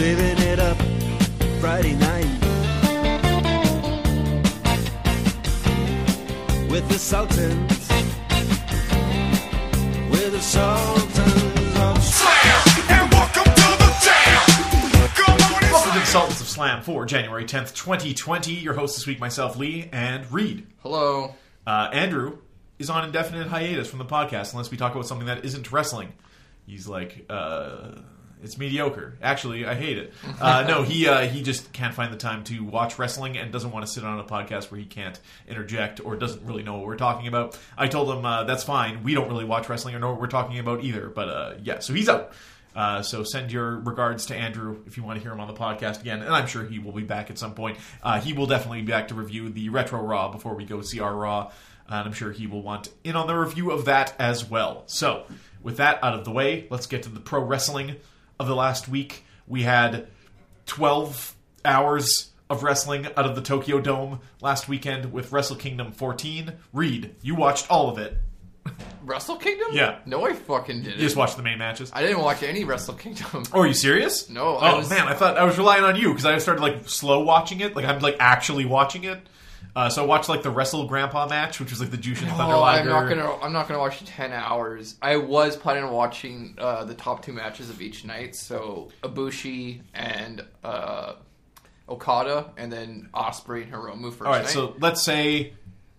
saving it up Friday night with the Sultans, with the Sultans of Slam and welcome to the jam. Come on Welcome to the Sultans of Slam for January 10th, 2020. Your host this week, myself, Lee, and Reed. Hello. Uh, Andrew is on indefinite hiatus from the podcast unless we talk about something that isn't wrestling. He's like, uh, it's mediocre. Actually, I hate it. Uh, no, he uh, he just can't find the time to watch wrestling and doesn't want to sit on a podcast where he can't interject or doesn't really know what we're talking about. I told him uh, that's fine. We don't really watch wrestling or know what we're talking about either. But uh, yeah, so he's out. Uh, so send your regards to Andrew if you want to hear him on the podcast again, and I'm sure he will be back at some point. Uh, he will definitely be back to review the retro Raw before we go see our Raw, and I'm sure he will want in on the review of that as well. So with that out of the way, let's get to the pro wrestling of the last week. We had 12 hours of wrestling out of the Tokyo Dome last weekend with Wrestle Kingdom 14. Reed, you watched all of it. Wrestle Kingdom? Yeah. No, I fucking didn't. You just watched the main matches. I didn't watch any Wrestle Kingdom. Oh, are you serious? No, Oh I was- man, I thought I was relying on you because I started like slow watching it. Like I'm like actually watching it. Uh, so I watched like the Wrestle Grandpa match, which was like the Jushin Thunder Oh, I'm Liger. not gonna. I'm not gonna watch ten hours. I was planning on watching uh, the top two matches of each night. So Ibushi and uh, Okada, and then Ospreay and Hiromu first All right, night. so let's say,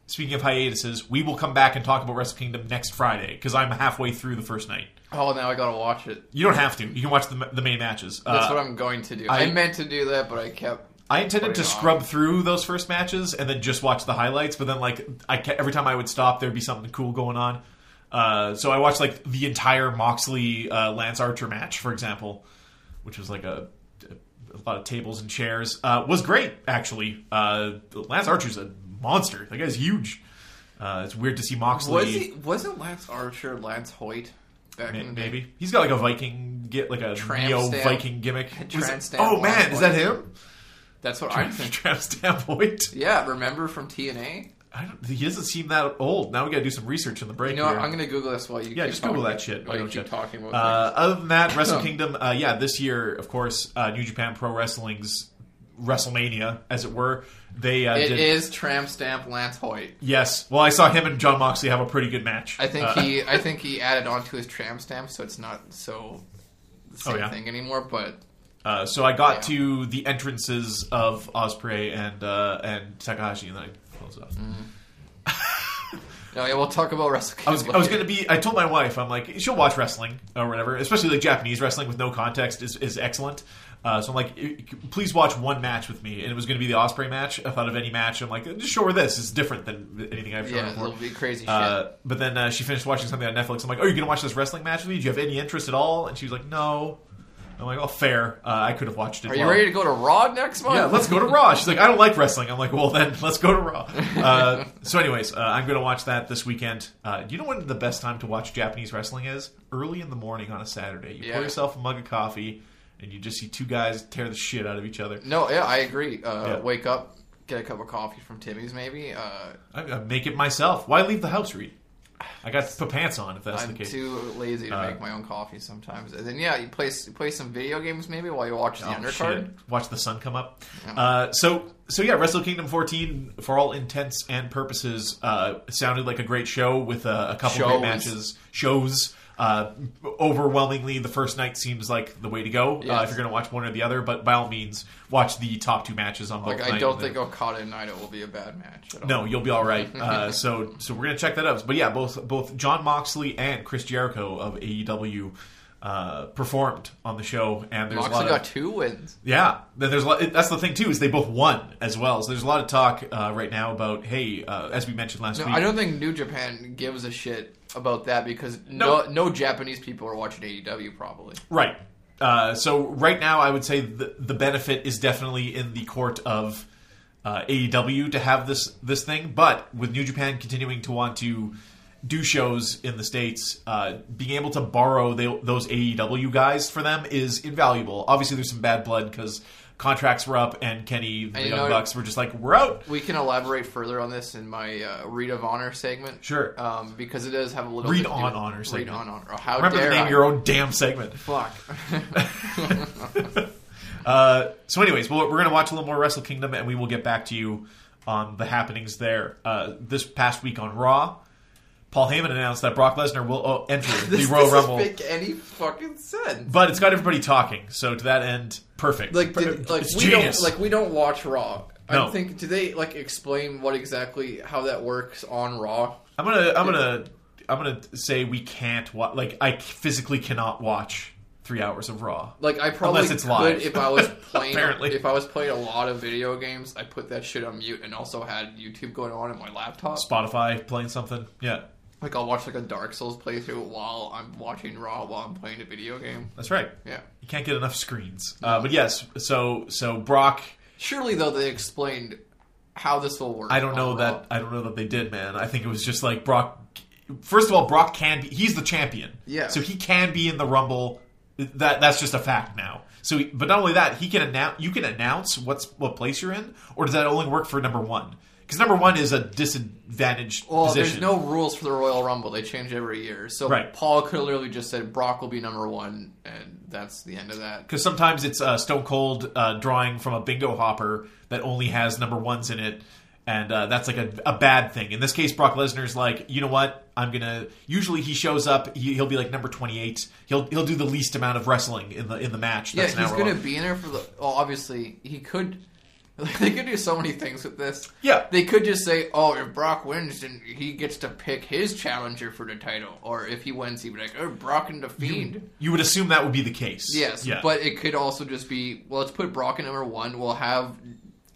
speaking of hiatuses, we will come back and talk about Wrestle Kingdom next Friday because I'm halfway through the first night. oh, now I gotta watch it. You don't have to. You can watch the, the main matches. That's Uh, what I'm going to do. I- I, meant to do that, but I kept. I intended to scrub through those first matches and then just watch the highlights. But then, like, I ca- every time I would stop, there'd be something cool going on. Uh, so I watched like the entire Moxley uh, Lance Archer match, for example, which was like a, a lot of tables and chairs. Uh, was great actually. Uh, Lance Archer's a monster. That guy's huge. Uh, it's weird to see Moxley. Was he? Wasn't Lance Archer Lance Hoyt back in? Maybe he's got like a Viking get like a Tramp neo stamp. Viking gimmick. Tramp Was it- stamp oh man, is that him? That's what I'm thinking. Tramp stamp Hoyt. Yeah, remember from TNA? I don't, he doesn't seem that old. Now we got to do some research in the break. You know, what? I'm gonna Google this while you. yeah, just Google that shit. While you keep you? talking about. Uh, other than that, Wrestle Kingdom, uh, yeah, this year, of course, uh, New Japan Pro Wrestling's WrestleMania, as it were. They uh, It did. is tramp stamp Lance Hoyt. Yes. Well, I saw him and Jon Moxley have a pretty good match. I think Uh, he I think he added on to his tramp stamp, so it's not so the same Oh, yeah? thing anymore. But Uh, so I got Yeah. to the entrances of Ospreay and uh, and Takahashi, and then I closed it off. no, yeah, we'll talk about wrestling. I was, I was going to be. I told my wife, I'm like, she'll watch wrestling or whatever, especially like Japanese wrestling with no context is, is excellent. Uh, so I'm like, please watch one match with me, and it was going to be the Ospreay match. I thought of any match. I'm like, just show her this. It's different than anything I've shown Yeah, before. it'll be crazy Uh, shit. but then uh, she finished watching something on Netflix. I'm like, "Oh, you're gonna watch this wrestling match with me? Do you have any interest at all?" And she was like, "No." I'm like, "Oh, fair. Uh, I could have watched it." Are you well." ready to go to Raw next month? Yeah, let's go to Raw. She's like, I don't like wrestling. I'm like, well, then let's go to Raw. Uh, so, anyways, uh, I'm going to watch that this weekend. Uh, do you know when the best time to watch Japanese wrestling is? Early in the morning on a Saturday. You Yeah. pour yourself a mug of coffee, and you just see two guys tear the shit out of each other. No, yeah, I agree. Uh, Yeah. Wake up, get a cup of coffee from Timmy's, maybe. Uh, I, I make it myself. Why leave the house, Reed? I got to put pants on if that's the case. I'm the case. too lazy to Uh, make my own coffee sometimes. And then yeah, you play play some video games maybe while you watch the Oh, undercard. shit. Watch the sun come up. Yeah. Uh, so, so yeah, Wrestle Kingdom 14, for all intents and purposes, uh, sounded like a great show with uh, a couple great matches. Shows. Uh, overwhelmingly, the first night seems like the way to go uh, if you're going to watch one or the other. But by all means, watch the top two matches on both. Like I don't think then- Okada and Naito will be a bad match at all. no, you'll be all right. Uh, so, so we're gonna check that out. But yeah, both both Jon Moxley and Chris Jericho of AEW uh, performed on the show, and there's a Moxley lot got of two wins. yeah. Then there's a lot. That's the thing too is they both won as well. So there's a lot of talk uh, right now about hey, uh, as we mentioned last No, week. I don't think New Japan gives a shit about that because no No. no Japanese people are watching AEW probably. Right. Uh, so right now, I would say the, the benefit is definitely in the court of uh, AEW to have this this thing, but with New Japan continuing to want to do shows in the states, uh, being able to borrow they, those AEW guys for them is invaluable. Obviously, there's some bad blood because contracts were up, and Kenny the Young Bucks were just like, "We're out." We can elaborate further on this in my uh, read of honor segment. Sure. Um, because it does have a little Read on honor Read segment. on honor. Oh, how Remember dare to name I? your own damn segment. Fuck. Uh, so, anyways, we'll, we're going to watch a little more Wrestle Kingdom, and we will get back to you on the happenings there. Uh, this past week on Raw, Paul Heyman announced that Brock Lesnar will uh, enter the This Royal doesn't Rumble, make any fucking sense. but it's got everybody talking. So, to that end, perfect. like, Per- did, like it's we genius. don't like we don't watch Raw. No. I think do they like explain what exactly how that works on Raw? I'm gonna, I'm gonna, I'm gonna say we can't watch. Like, I physically cannot watch three hours of Raw. Like I probably Unless it's could live. if I was playing Apparently. if I was playing a lot of video games, I put that shit on mute and also had YouTube going on in my laptop. Spotify playing something. Yeah, Like I'll watch like a Dark Souls playthrough while I'm watching Raw while I'm playing a video game. that's right. Yeah. You can't get enough screens. Uh, but yes, so so Brock. Surely though they explained how this will work. I don't on know Raw. that. I don't know that they did, man. I think it was just like Brock. First of all, Brock can be. He's the champion. Yeah. So he can be in the Rumble. That that's just a fact now. So, but not only that, he can announce. You can announce what's what place you're in, or does that only work for number one? Because number one is a disadvantaged Well, position. there's no rules for the Royal Rumble. They change every year. So Right. Paul could literally just said Brock will be number one, and that's the end of that. because sometimes it's uh, Stone Cold uh, drawing from a bingo hopper that only has number ones in it, and uh, that's like a, a bad thing. In this case, Brock Lesnar's like, you know what? I'm gonna. Usually, he shows up. He, he'll be like number 28. He'll he'll do the least amount of wrestling in the in the match. Yeah, That's an he's hour going long. to be in there for the. Well, obviously, he could. They could do so many things with this. Yeah. They could just say, oh, if Brock wins, then he gets to pick his challenger for the title. Or if he wins, he'd be like, oh, Brock and the Fiend. You would assume that would be the case. Yes, Yeah. but it could also just be, well, let's put Brock in number one. We'll have,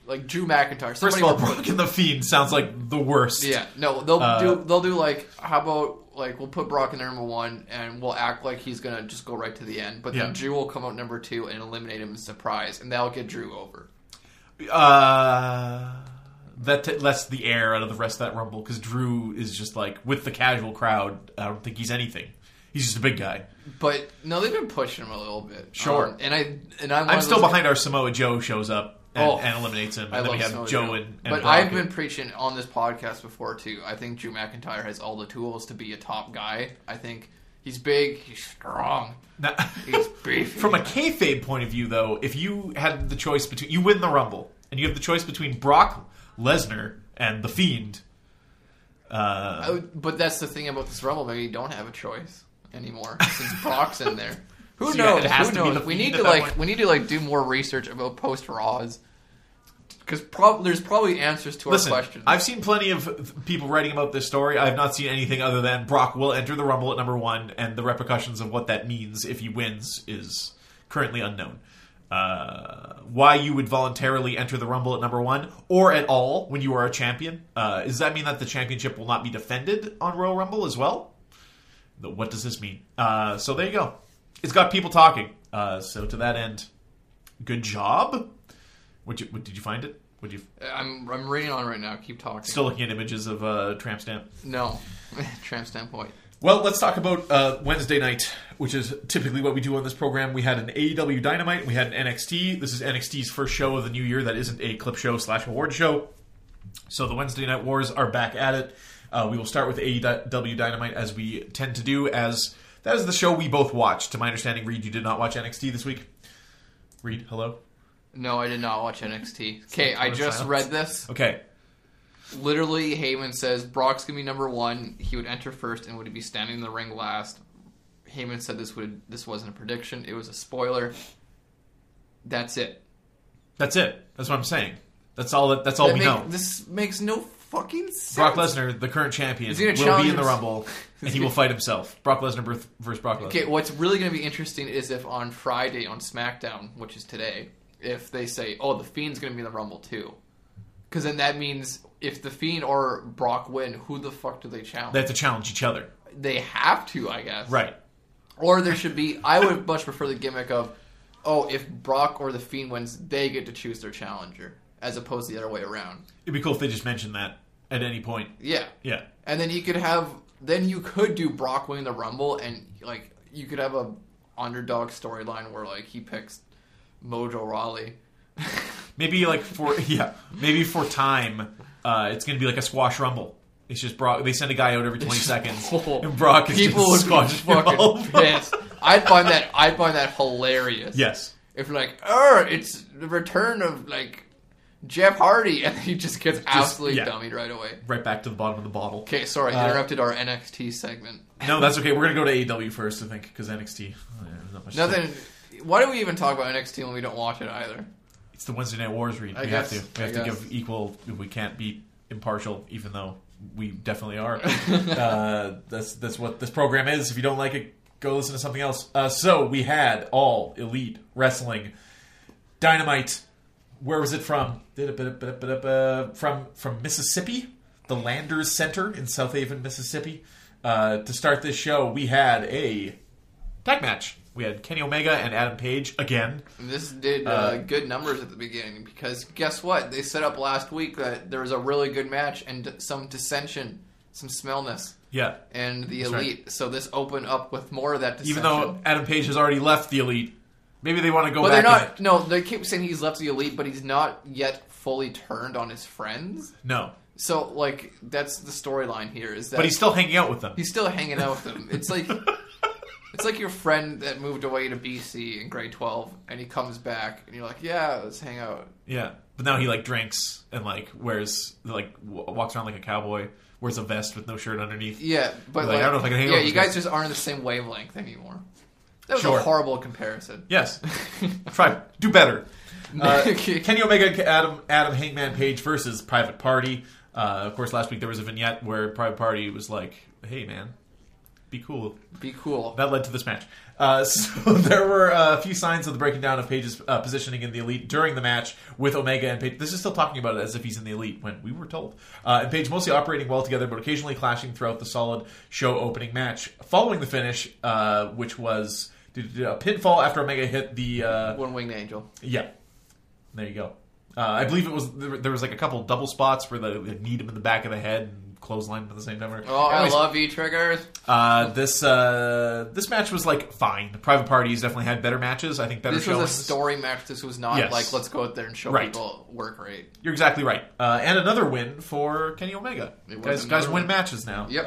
like, Drew McIntyre. first of all, will put- Brock and the Fiend sounds like the worst. Yeah, no, they'll Uh, do. They'll do like, how about like we'll put Brock in number one, and we'll act like he's gonna just go right to the end. But Yeah. then Drew will come out number two and eliminate him in surprise, and that'll get Drew over. Uh, that t- lets the air out of the rest of that rumble because Drew is just like with the casual crowd. I don't think he's anything. He's just a big guy. But no, they've been pushing him a little bit. Sure. Um, and I and I'm, I'm still behind our Samoa Joe shows up and, Oh, and eliminates him, and I then we have Samoa Joe and, and but Brock. I've been preaching on this podcast before too. I think Drew McIntyre has all the tools to be a top guy. I think he's big, he's strong, Now- he's beefy. From a kayfabe point of view, though, if you had the choice between you win the Rumble and you have the choice between Brock Lesnar and the Fiend, uh, would- but that's the thing about this Rumble. Maybe you don't have a choice anymore since Brock's in there. Who So, knows? Who knows? We need to like point. we need to like do more research about post Raws because prob- there's probably answers to listen, our questions. I've seen plenty of people writing about this story. I have not seen anything other than Brock will enter the Rumble at number one, and the repercussions of what that means if he wins is currently unknown. Uh, why you would voluntarily enter the Rumble at number one or at all when you are a champion? Uh, does that mean that the championship will not be defended on Royal Rumble as well? The- What does this mean? Uh, so there you go. It's got people talking. Uh, so to that end, good job. Would you? What, did you find it? Would you? I'm I'm reading on right now. Keep talking. Still looking at images of uh, Tramp Stamp. no, tramp standpoint. Well, let's talk about uh, Wednesday night, which is typically what we do on this program. We had an AEW Dynamite, we had an NXT. This is NXT's first show of the new year that isn't a clip show slash award show. So the Wednesday Night Wars are back at it. Uh, we will start with AEW Dynamite as we tend to do, as that is the show we both watched. To my understanding, Reed, you did not watch NXT this week. Reed, hello. No, I did not watch NXT. Okay, I just silence. read this. Okay, Literally, Heyman says Brock's gonna be number one. He would enter first and would be standing in the ring last. Heyman said this would this wasn't a prediction; it was a spoiler. That's it. that's it. That's what I'm saying. That's all. That, that's all That we make- know. This makes no fucking sense. Brock Lesnar, the current champion, will be in the Rumble, and he will fight himself. Brock Lesnar versus- versus Brock Lesnar. Okay, what's really going to be interesting is if on Friday on SmackDown, which is today, if they say, "Oh, the Fiend's going to be in the Rumble too," because then that means if the Fiend or Brock win, who the fuck do they challenge? They have to challenge each other. they have to, I guess. Right. Or there should be. I would much prefer the gimmick of, oh, if Brock or the Fiend wins, they get to choose their challenger, as opposed to the other way around. It'd be cool if they just mentioned that at any point. Yeah. Yeah. And then you could have. Then you could do Brock winning the Rumble, and like you could have a underdog storyline where like he picks Mojo Rawley. Maybe like for yeah, maybe for time, uh, it's gonna be like a squash rumble. It's just Brock. They send a guy out every twenty seconds, and Brock is People just would be squashing all fucking pissed. I'd find that. I'd find that hilarious. Yes. if we're like, er, it's the return of like Jeff Hardy, and he just gets absolutely yeah. dummied right away. Right back to the bottom of the bottle. Okay, sorry, I Uh, interrupted our NXT segment. No, that's okay. We're gonna go to AEW first, I think, because NXT. oh, yeah, not much to. Nothing. Why do we even talk about NXT when we don't watch it either? It's the Wednesday Night Wars read. I we guess, have to. We have I to guess. give equal. We can't be impartial, even though we definitely are. uh, that's that's what this program is. If you don't like it, go listen to something else. Uh, so we had all elite wrestling, dynamite. Where was it from? From from Mississippi, the Landers Center in Southaven, Mississippi. Uh, to start this show, we had a tag match. We had Kenny Omega and Adam Page again. And This did uh, Uh, good numbers at the beginning because guess what? They set up last week that there was a really good match and some dissension, some smellness, Yeah, and the That's right. elite. So this opened up with more of that dissension. even though Adam Page has already left the elite, maybe they want to go but back. they're not. No, they keep saying he's left the elite, but he's not yet fully turned on his friends. No, So like that's the storyline here is that but he's still hanging out with them. he's still hanging out with them. It's like it's like your friend that moved away to BC in grade twelve, and he comes back, and you're like, yeah, let's hang out. Yeah, but now he like drinks and like wears like w- walks around like a cowboy, wears a vest with no shirt underneath. Yeah, but Like, like, I don't know if I can hang out yeah, with you guys just aren't on the same wavelength anymore. That was Sure. a horrible comparison. Yes, try do better. Uh. Kenny Omega, Adam Adam Hangman Page versus Private Party. Uh, of course, last week there was a vignette where Private Party was like, "Hey, man, be cool." Be cool. That led to this match. Uh, so there were uh, a few signs of the breaking down of Page's uh, positioning in the elite during the match with Omega and Page. This is still talking about it as if he's in the elite when we were told. Uh, and Page mostly operating well together, but occasionally clashing throughout the solid show opening match. Following the finish, uh, which was a pinfall after Omega hit the uh, One winged angel. yeah. There you go. Uh, I believe it was there, there was like a couple double spots where they they kneed him in the back of the head and clothesline at the same time. Oh, Anyways, I love V triggers. uh, this uh, this match was like fine. The Private Parties definitely had better matches. I think better This was a story match. This was not Yes. like let's go out there and show Right. people work rate. You're exactly right. Uh, and another win for Kenny Omega. It Guys, guys win win. matches now. Yep.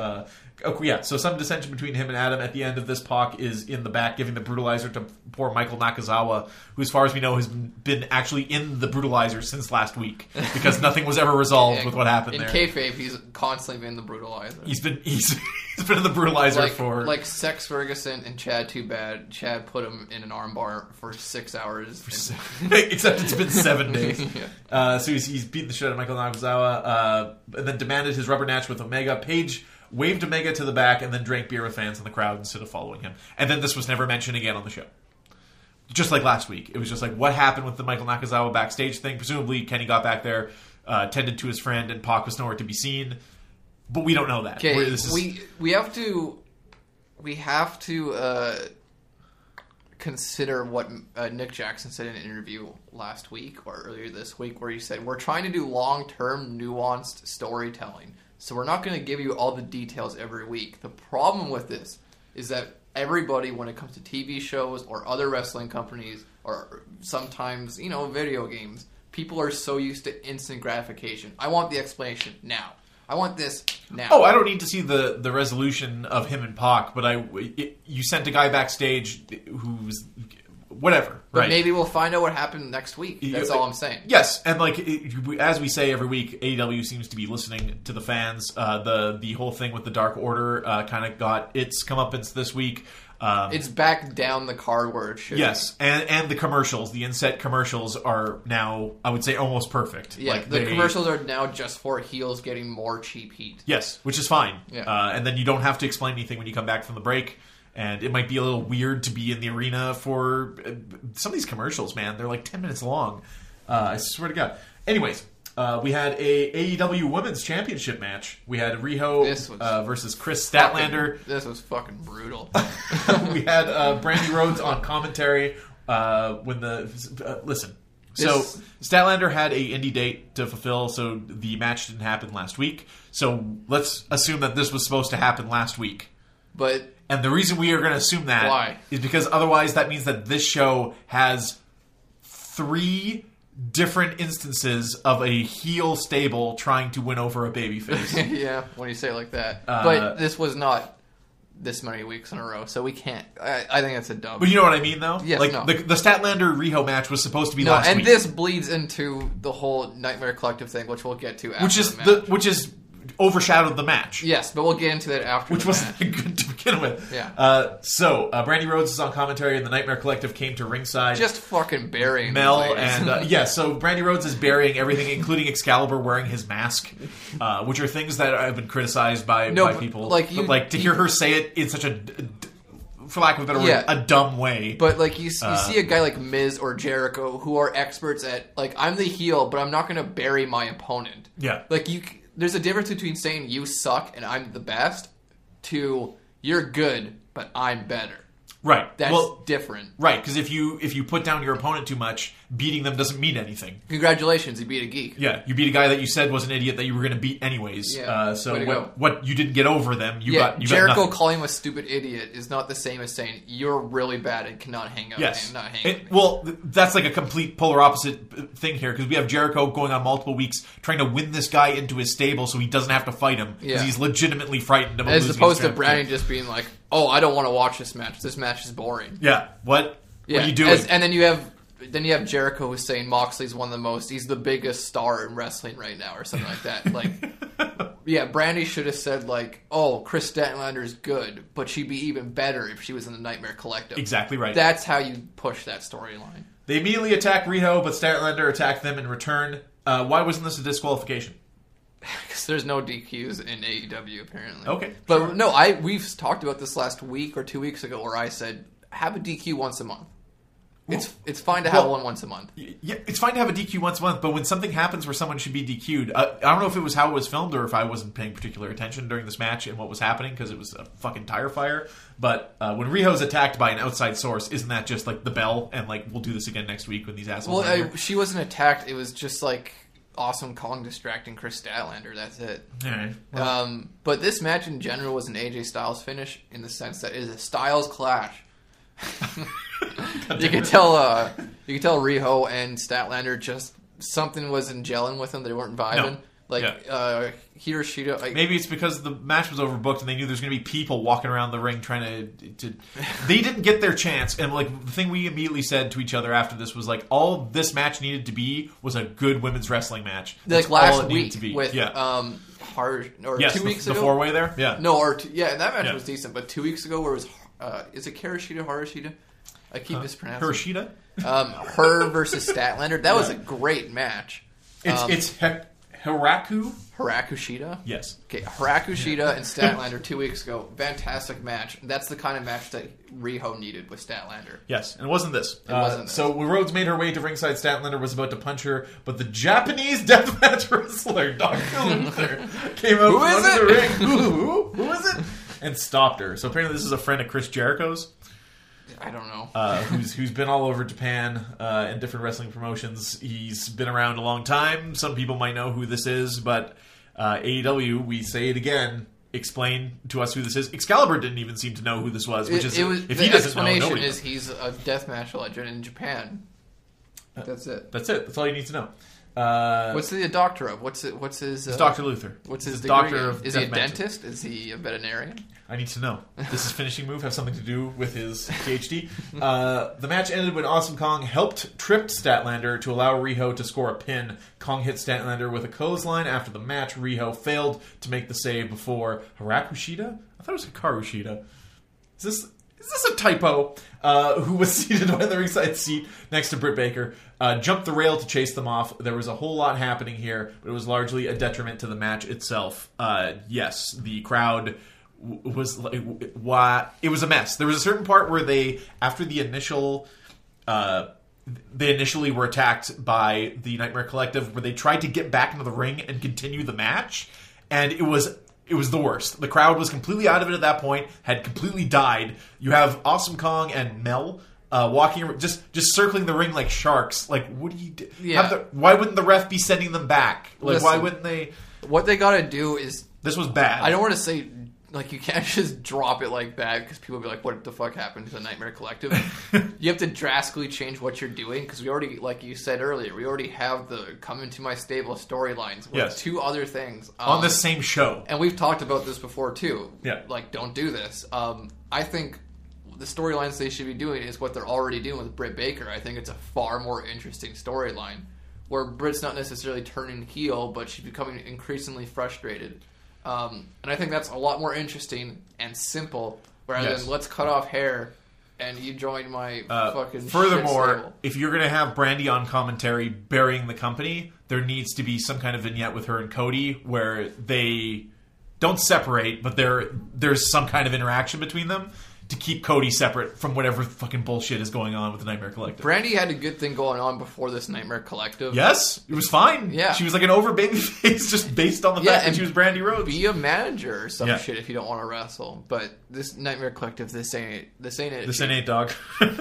Okay, yeah. So some dissension between him and Adam at the end of this Pac is in the back, giving the brutalizer to poor Michael Nakazawa, who, as far as we know, has been actually in the brutalizer since last week because nothing was ever resolved with what happened there. in there. kayfabe, he's constantly been the brutalizer. He's been he's, he's been in the brutalizer like, for like Sex Ferguson and Chad. Too bad Chad put him in an armbar for six hours. Except it's been seven days. Yeah. uh, so he's, he's beaten the shit out of Michael Nakazawa, uh, and then demanded his rubber match with Omega. Page waved Omega to the back and then drank beer with fans in the crowd instead of following him. And then this was never mentioned again on the show. Just like last week, it was just like what happened with the Michael Nakazawa backstage thing. Presumably, Kenny got back there, uh, tended to his friend, and Pac was nowhere to be seen. But we don't know that. Okay, is- we we have to we have to uh, consider what uh, Nick Jackson said in an interview last week or earlier this week, where he said we're trying to do long term nuanced storytelling, so we're not going to give you all the details every week. The problem with this is that everybody, when it comes to TV shows or other wrestling companies, or sometimes you know video games, people are so used to instant gratification. I want the explanation now. I want this now. Oh, I don't need to see the, the resolution of him and Pac, but I it, you sent a guy backstage who's whatever, But right? maybe we'll find out what happened next week. That's all I'm saying. Yes, and like it, as we say every week, AEW seems to be listening to the fans. Uh, the the whole thing with the Dark Order uh, kind of got its comeuppance this week. Um, It's back down the card where it should. yes, and and the commercials, the inset commercials are now, I would say, almost perfect. Yeah, Like, the they- commercials are now just for heels getting more cheap heat. Yes, which is fine. Yeah. Uh, and then you don't have to explain anything when you come back from the break. And it might be a little weird to be in the arena for uh, some of these commercials, man. They're like 10 minutes long. Uh, I swear to God. Anyways, uh, we had a AEW Women's Championship match. We had Riho uh, versus Kris Statlander. This was fucking brutal. we had uh, Brandi Rhodes on commentary uh, when the uh, listen. So This- Statlander had a indie date to fulfill, so the match didn't happen last week. So let's assume that this was supposed to happen last week. but And the reason we are going to assume that is Why? because otherwise that means that this show has three different instances of a heel stable trying to win over a babyface. yeah, when you say it like that. Uh, but this was not this many weeks in a row, so we can't. I, I think that's a dumb. But you know what I mean, though. Yes, like no. the the Statlander Riho match was supposed to be no, last and week, this bleeds into the whole Nightmare Collective thing, which we'll get to after which is the the which is overshadowed the match. yes, but we'll get into that after. which wasn't match. good to begin with. Yeah. Uh, so uh, Brandi Rhodes is on commentary, and the Nightmare Collective came to ringside. just fucking burying Mel and uh, yeah, so Brandi Rhodes is burying everything, including Excalibur wearing his mask, uh, which are things that have been criticized by, No, by people. like, But, like to hear her say it in such a, for lack of a better word, a dumb way. But like you, you Uh, see a guy like Miz or Jericho who are experts at like I'm the heel, but I'm not going to bury my opponent. Yeah. Like you, there's a difference between saying you suck and I'm the best to you're good, but I'm better. right. That's well, different. right, because if you if you put down your opponent too much, beating them doesn't mean anything. Congratulations, you beat a geek. Yeah, you beat a guy that you said was an idiot that you were going to beat anyways. Yeah, Uh, so what, go. what you didn't get over them, you Yeah, got you Jericho nothing. calling him a stupid idiot is not the same as saying you're really bad and cannot hang out. Yes. and not hang It- well, that's like a complete polar opposite uh, thing here because we have Jericho going on multiple weeks trying to win this guy into his stable so he doesn't have to fight him because Yeah. he's legitimately frightened about As opposed to. Brandon just being like, "Oh, I don't want to watch this match. This match is boring." Yeah, what? Yeah, What are you doing? as- and then you have then you have Jericho who's saying Moxley's one of the most. He's the biggest star in wrestling right now, or something like that. Like, yeah, Brandi should have said like, "Oh, Kris Statlander is good, but she'd be even better if she was in the Nightmare Collective." exactly right. That's how you push that storyline. they immediately attack Riho, but Statlander attacked them in return. Uh, why wasn't this a disqualification? Because there's no DQs in AEW apparently. Okay, but sure. no, I we've talked about this last week or two weeks ago, where I said have a DQ once a month. It's it's fine to have well- one once a month. Yeah, it's fine to have a DQ once a month, but when something happens where someone should be DQ'd, uh, I don't know if it was how it was filmed or if I wasn't paying particular attention during this match and what was happening because it was a fucking tire fire. But uh, when Riho's attacked by an outside source, isn't that just like the bell and like we'll do this again next week when these assholes? Well, I, she wasn't attacked. It was just like Awesome Kong distracting Kris Statlander. That's it. All right. Um, but this match in general was an AJ Styles finish in the sense that it is a Styles clash. you can tell. Uh, you can tell Riho and Statlander just something wasn't gelling with them. They weren't vibing. No. Like Yeah. uh, Hiroshita. Like, Maybe it's because the match was overbooked and they knew there's going to be people walking around the ring trying to, to. They didn't get their chance, and like the thing we immediately said to each other after this was like, all this match needed to be was a good women's wrestling match. That's like all last needed week to be. with yeah, um hard or yes, two the, weeks the ago. four way there. Yeah, No, or two, yeah, that match Yeah. was decent. But two weeks ago, where it was uh, is it Karashita Harashita? I keep mispronouncing. Hiroshita. um, her versus Statlander. That was a great match. It's Um, it's he- Hiraku. Yes. Okay, Harakushita and Statlander two weeks ago. Fantastic match. That's the kind of match that Riho needed with Statlander. Yes, and it wasn't this. It wasn't this. So Rhodes made her way to ringside, Statlander was about to punch her, but the Japanese deathmatch wrestler Dr. Luther came out Who from under it? the ring. Who, who, who is it? And stopped her. So apparently, this is a friend of Chris Jericho's, I don't know. uh, who's who's been all over Japan uh, and different wrestling promotions. He's been around a long time. Some people might know who this is, but uh, AEW, we say it again. Explain to us who this is. Excalibur didn't even seem to know who this was, which It- is it was, if the he doesn't know, explanation nobody is knows. he's a deathmatch legend in Japan. Uh, That's it. That's it. That's all you need to know. Uh, What's he a doctor of? What's it? What's his? Uh, it's Doctor Luther. What's his degree? Doctor of is he a matches. dentist? Is he a veterinarian? I need to know. Does his finishing move have something to do with his PhD? Uh, the match ended when Awesome Kong helped tripped Statlander to allow Riho to score a pin. Kong hit Statlander with a clothesline. After the match, Riho failed to make the save before Harakushita. I thought it was Hikarushita. Is this is this a typo? Uh, who was seated on the ringside seat next to Britt Baker uh, jumped the rail to chase them off. There was a whole lot happening here, but it was largely a detriment to the match itself. Uh, yes, the crowd w- was like, w- why it was a mess. There was a certain part where they, after the initial. Uh, they initially were attacked by the Nightmare Collective, where they tried to get back into the ring and continue the match, and it was it was the worst. The crowd was completely out of it at that point, had completely died. You have Awesome Kong and Mel uh, walking, just just circling the ring like sharks. Like, what do you do? Yeah. Have the, why wouldn't the ref be sending them back? Like, why wouldn't they? What they got to do is This was bad. I don't want to say like you can't just drop it like that because people will be like, "What the fuck happened to the Nightmare Collective?" you have to drastically change what you're doing because we already, like you said earlier, we already have the "Come into My Stable" storylines with Yes. two other things um, on the same show. and we've talked about this before too. Yeah. like don't do this. Um, I think the storylines they should be doing is what they're already doing with Britt Baker. I think it's a far more interesting storyline where Britt's not necessarily turning heel, but she's becoming increasingly frustrated. Um, and I think that's a lot more interesting and simple rather Yes. than let's cut off hair and you join my Uh, fucking furthermore, stable." if you're going to have Brandi on commentary burying the company, there needs to be some kind of vignette with her and Cody where they don't separate, but there there's some kind of interaction between them to keep Cody separate from whatever fucking bullshit is going on with the Nightmare Collective. Brandi had a good thing going on before this Nightmare Collective. yes, it was fine. Yeah. she was like an over baby face just based on the Yeah, fact that she was Brandi Rhodes. be a manager or some Yeah. shit if you don't want to wrestle. But this Nightmare Collective, this ain't this ain't it. This ain't it, dog.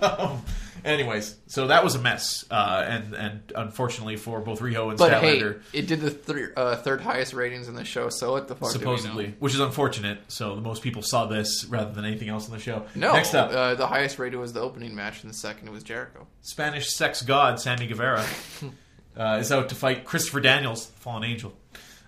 Um, anyways, so that was a mess, uh, and and unfortunately for both Riho and but hey, it did the thir- uh, third highest ratings in the show. So what the fuck? do we know? supposedly, which is unfortunate. So the most people saw this rather than anything else in the show. No, Next up, uh, the highest rated was the opening match, and the second was Jericho. Spanish sex god Sammy Guevara uh, is out to fight Christopher Daniels, fallen angel.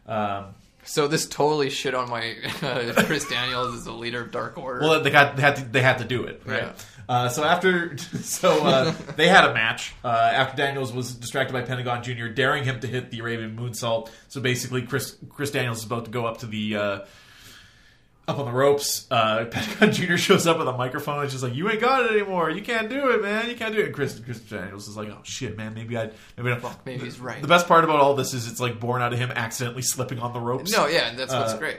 Um, So this totally shit on my uh, Chris Daniels as the leader of Dark Order. well, they got they had to they had to do it, right? Yeah. Uh, so after, so uh, they had a match uh, after Daniels was distracted by Pentagon Jr., daring him to hit the Arabian moonsault. So basically, Chris Chris Daniels is about to go up to the uh, up on the ropes. Uh, Pentagon Jr. shows up with a microphone. It's just like, "You ain't got it anymore. You can't do it, man. You can't do it." And Chris Chris Daniels is like, "Oh shit, man. Maybe I maybe I Fuck, maybe he's right. The best part about all this is it's like born out of him accidentally slipping on the ropes. no, yeah, and that's what's great.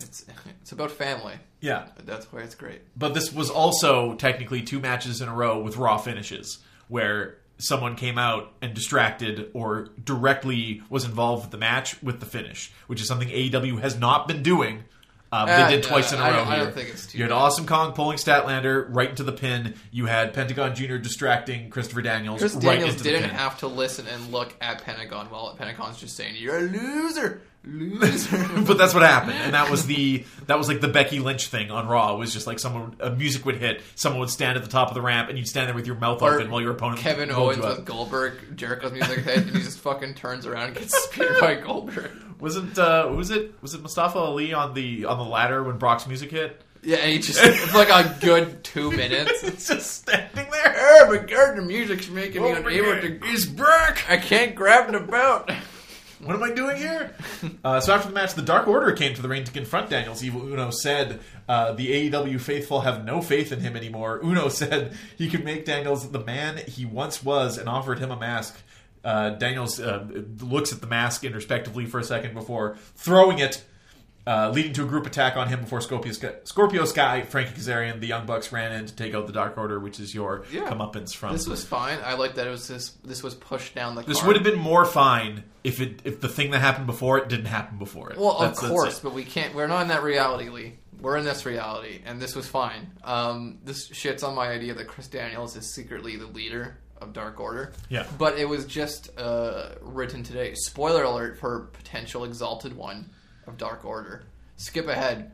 It's it's about family. Yeah. That's why it's great. But this was also technically two matches in a row with Raw finishes, where someone came out and distracted or directly was involved with the match with the finish, which is something AEW has not been doing. Um, Uh, they did twice in a row I here. don't think it's too you had bad. Awesome Kong pulling Statlander right into the pin. You had Pentagon Jr. distracting Christopher Daniels Chris right Daniels into the didn't have to listen and look at Pentagon while Pentagon's just saying, "You're a loser, loser." but that's what happened, and that was the that was like the Becky Lynch thing on Raw. It was just like someone a music would hit, someone would stand at the top of the ramp, and you'd stand there with your mouth Or open while your opponent Kevin Owens with Goldberg, Jericho's music hit, and he just fucking turns around and gets speared by Goldberg. Wasn't uh, who was it? Was it Mustafa Ali on the on the ladder when Brock's music hit? Yeah, and he just it's like a good two minutes. It's just standing there. Oh my god, the music's making me unable to. He's Brock. I can't grab the belt. What am I doing here? uh, so after the match, the Dark Order came to the ring to confront Daniels. Evil Uno said uh, the AEW faithful have no faith in him anymore. Uno said he could make Daniels the man he once was and offered him a mask. Uh, Daniels uh, looks at the mask introspectively for a second before throwing it, uh, leading to a group attack on him before Scorpio Sky, Scorpio Sky Frankie Kazarian, the Young Bucks ran in to take out the Dark Order, which is your Yeah. comeuppance from This was fine. I like that it was this. This was pushed down the. this card. would have been more fine if it if the thing that happened before it didn't happen before it. Well, of That's- that's course, but we can't. We're not in that reality, Lee. We're in this reality, and this was fine. Um, this shits on my idea that Chris Daniels is secretly the leader of Dark Order. Yeah. But it was just uh, written today. Spoiler alert for potential Exalted One of Dark Order. Skip ahead.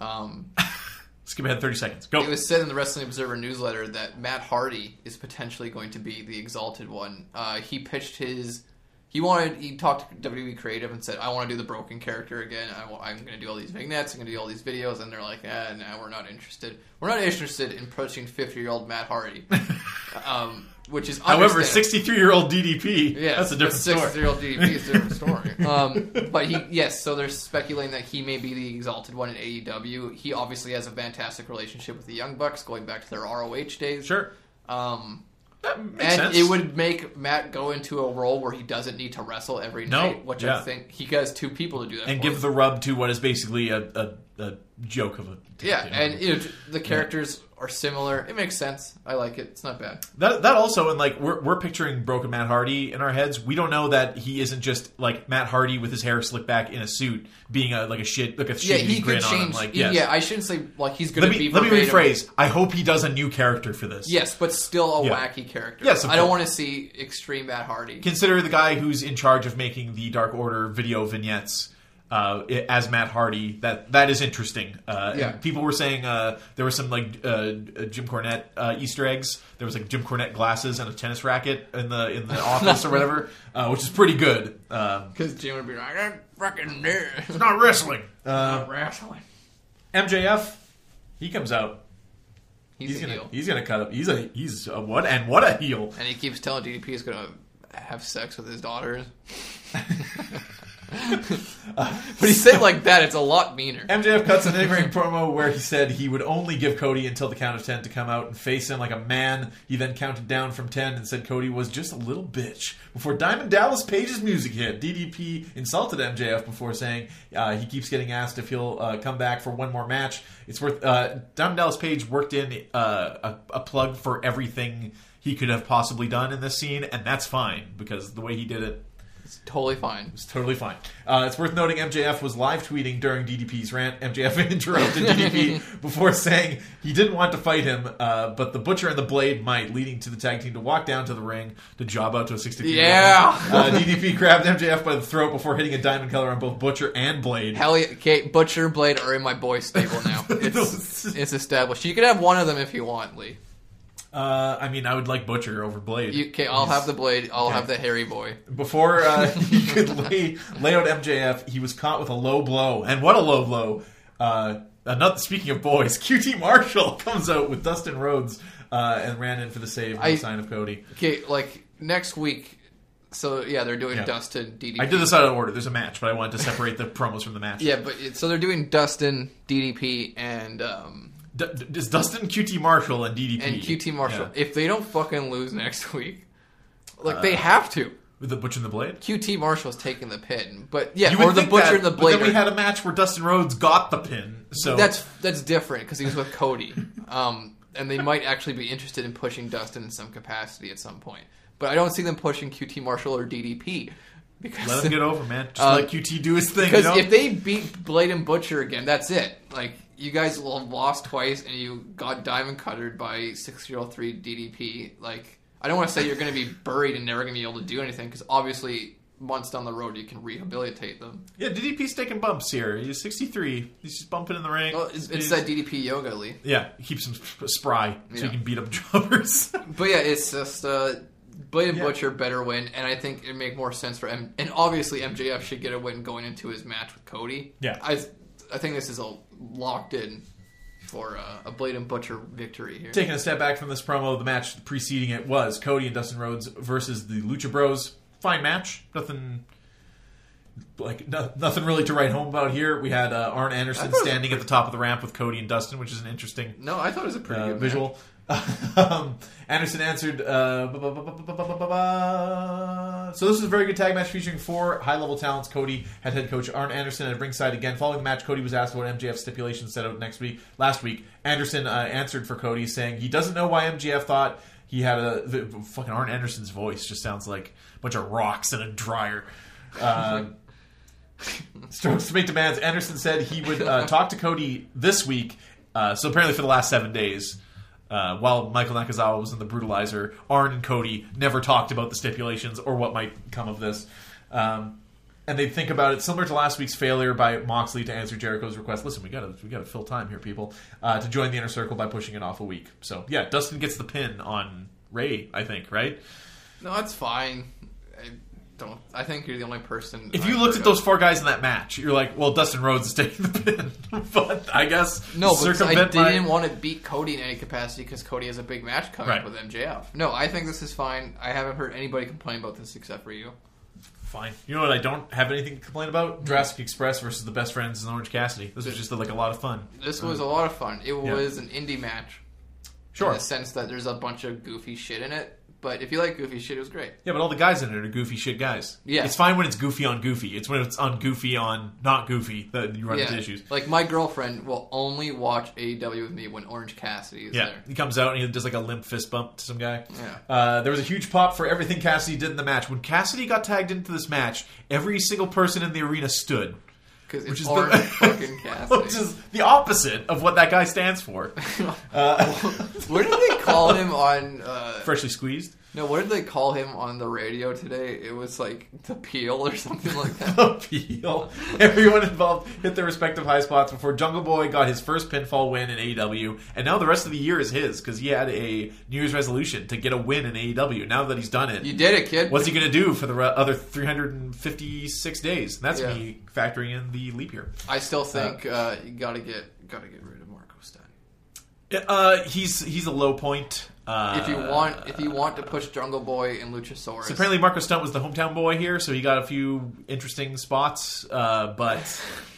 Um, Skip ahead thirty seconds. Go. it was said in the Wrestling Observer newsletter that Matt Hardy is potentially going to be the Exalted One. Uh, he pitched his. He wanted. He talked to WWE Creative and said, "I want to do the broken character again. I am going to do all these vignettes. I'm going to do all these videos." And they're like, "Ah, no, we're not interested. We're not interested in approaching 50 year old Matt Hardy." um, which is However, sixty-three year old DDP. Yeah, that's a different story. Six-year-old DDP is a different story. um, but he, yes, so they're speculating that he may be the exalted one in AEW. He obviously has a fantastic relationship with the Young Bucks, going back to their ROH days. Sure, Um, that makes and sense. it would make Matt go into a role where he doesn't need to wrestle every No, night, which yeah. I think he has two people to do that. and give the rub to what is basically a, a, a joke of a yeah, and you know, the characters are similar. It makes sense. I like it. It's not bad. That, that also, and like we're, we're picturing broken Matt Hardy in our heads. We don't know that he isn't just like Matt Hardy with his hair slicked back in a suit, being a like a shit like a Yeah, shitty he grin could on him. change. Like yeah. I shouldn't say like he's going let to me be. let me rephrase. I hope he does a new character for this. Yes, but still a Yeah. wacky character. Yes, of I don't want to see extreme Matt Hardy. Consider the guy who's in charge of making the Dark Order video vignettes. Uh, as Matt Hardy. That that is interesting. Uh, Yeah. people were saying uh, there were some like uh, uh, Jim Cornette uh, Easter eggs. There was like Jim Cornette glasses and a tennis racket in the in the office or whatever, uh, which is pretty good. Um, Because Jim would be like, I'm fucking it's not wrestling. Uh, wrestling. MJF, he comes out. He's, He's a gonna heel. he's gonna cut up. He's a he's a what and what a heel. And he keeps telling DDP he's to have sex with his daughters. but he said like that, it's a lot meaner. MJF cuts an in-ring promo where he said he would only give Cody until the count of ten to come out and face him like a man. He then counted down from ten and said Cody was just a little bitch. Before Diamond Dallas Page's music hit, DDP insulted MJF before saying uh, he keeps getting asked if he'll uh, come back for one more match. It's worth. Uh, Diamond Dallas Page worked in uh, a, a plug for everything he could have possibly done in this scene, and that's fine because the way he did it It's totally fine. it's totally fine. Uh, it's worth noting MJF was live tweeting during DDP's rant. MJF interrupted DDP before saying he didn't want to fight him, uh, but the Butcher and the Blade might, leading to the tag team to walk down to the ring to job out to a 60 Yeah. Uh, DDP grabbed MJF by the throat before hitting a diamond cutter on both Butcher and Blade. Hell yeah, okay, Butcher and Blade are in my boys' stable now. It's, it's established. You can have one of them if you want, Lee. Uh, I mean, I would like Butcher over Blade. You, okay, I'll have the Blade. I'll Okay. have the hairy boy. Before uh, he could lay, lay out MJF, he was caught with a low blow. And what a low blow. Uh, another, speaking of boys, QT Marshall comes out with Dustin Rhodes uh, and ran in for the save, no I- sign of Cody. Okay, like next week. So yeah, they're doing Yeah. Dustin DDP. I did this out of order. There's a match, but I wanted to separate the promos from the match. Yeah, but it, so they're doing Dustin DDP and um, D- Dustin QT Marshall and DDP. and QT Marshall. Yeah. If they don't fucking lose next week, like they Uh, have to. With the Butcher and the Blade? QT Marshall's taking the pin, but yeah, or the Butcher that, and the but Blade. then we had a match where Dustin Rhodes got the pin. So That's that's different because he was with Cody, um, and they might actually be interested in pushing Dustin in some capacity at some point. But I don't see them pushing QT Marshall or DDP because let him get over, man. Just Uh, let QT do his thing. because you know? if they beat Blade and Butcher again, that's it. Like you guys lost twice, and you got diamond cuttered by six year old three DDP. Like I don't want to say you're going to be buried and never going to be able to do anything because obviously months down the road you can rehabilitate them. Yeah, DDP's taking bumps here. He's 63. He's just bumping in the ring. Well, it's, it's that DDP yoga, Lee. Yeah, he keeps him spry so Yeah. he can beat up jobbers. But yeah, it's just uh, Blade and Yeah. Butcher better win, and I think it'd make more sense for M. And obviously, MJF should get a win going into his match with Cody. Yeah. I I think this is a locked in for uh, a Blade and Butcher victory here. Taking a step back from this promo, the match preceding it was Cody and Dustin Rhodes versus the Lucha Bros. Fine match. Nothing. Like no, nothing really to write home about here. We had uh, Arn Anderson thought it was standing at the top of the ramp with Cody and Dustin, which is an interesting No, I thought it was a pretty uh, good visual um, Anderson answered. Uh, so this is a very good tag match featuring four high-level talents. Cody had head coach Arn Anderson at ringside again. Following the match, Cody was asked what MJF stipulation set out next week. Last week, Anderson uh, answered for Cody, saying he doesn't know why MJF thought he had a the, fucking Arn Anderson's voice just sounds like a bunch of rocks and a dryer. Uh, Strokes to make demands. Anderson said he would uh, talk to Cody this week. Uh, so apparently, for the last seven days, uh, while Michael Nakazawa was in the Brutalizer, Arn and Cody never talked about the stipulations or what might come of this. Um, and they think about it similar to last week's failure by Moxley to answer Jericho's request. Listen, we gotta we gotta fill time here, people, uh, to join the inner circle by pushing it off a week. So yeah, Dustin gets the pin on Ray, I think, right? No, that's fine. I don't. I think you're the only person. If I've you looked at those of- four guys in that match, you're like, well, Dustin Rhodes is taking the pin. but I guess No, but I didn't want to beat Cody in any capacity because Cody has a big match coming up with MJF. No, I think this is fine. I haven't heard anybody complain about this except for you. Fine. You know what? I don't have anything to complain about. Jurassic Express versus the Best Friends and Orange Cassidy. This was just like a lot of fun. This uh, was a lot of fun. It was an indie match. Sure. In the sense that there's a bunch of goofy shit in it. But if you like goofy shit, it was great. Yeah, but all the guys in it are goofy shit guys. Yeah. It's fine when it's goofy on goofy. It's when it's on goofy on not goofy that you run into issues. Like my girlfriend will only watch AEW with me when Orange Cassidy is Yeah, there. he comes out and he does like a limp fist bump to some guy. Yeah. Uh, there was a huge pop for everything Cassidy did in the match. When Cassidy got tagged into this match, every single person in the arena stood. Because Which it's the fucking which is the opposite of what that guy stands for. Uh, what did they call him on? Uh, freshly squeezed. No, what did they call him on the radio today? It was like the peel or something like that. Peel. Everyone involved hit their respective high spots before Jungle Boy got his first pinfall win in AEW, and now the rest of the year is his because he had a New Year's resolution to get a win in AEW. Now that he's done it, You did it, kid. what's he going to do for the other 356 days? And that's Yeah. me factoring in the leap year. I still think uh, you gotta get gotta get rid of Marco Stunt. Uh, he's he's a low point. Uh, If you want, if you want to push Jungle Boy and Luchasaurus, So apparently Marco Stunt was the hometown boy here, so he got a few interesting spots. Uh, but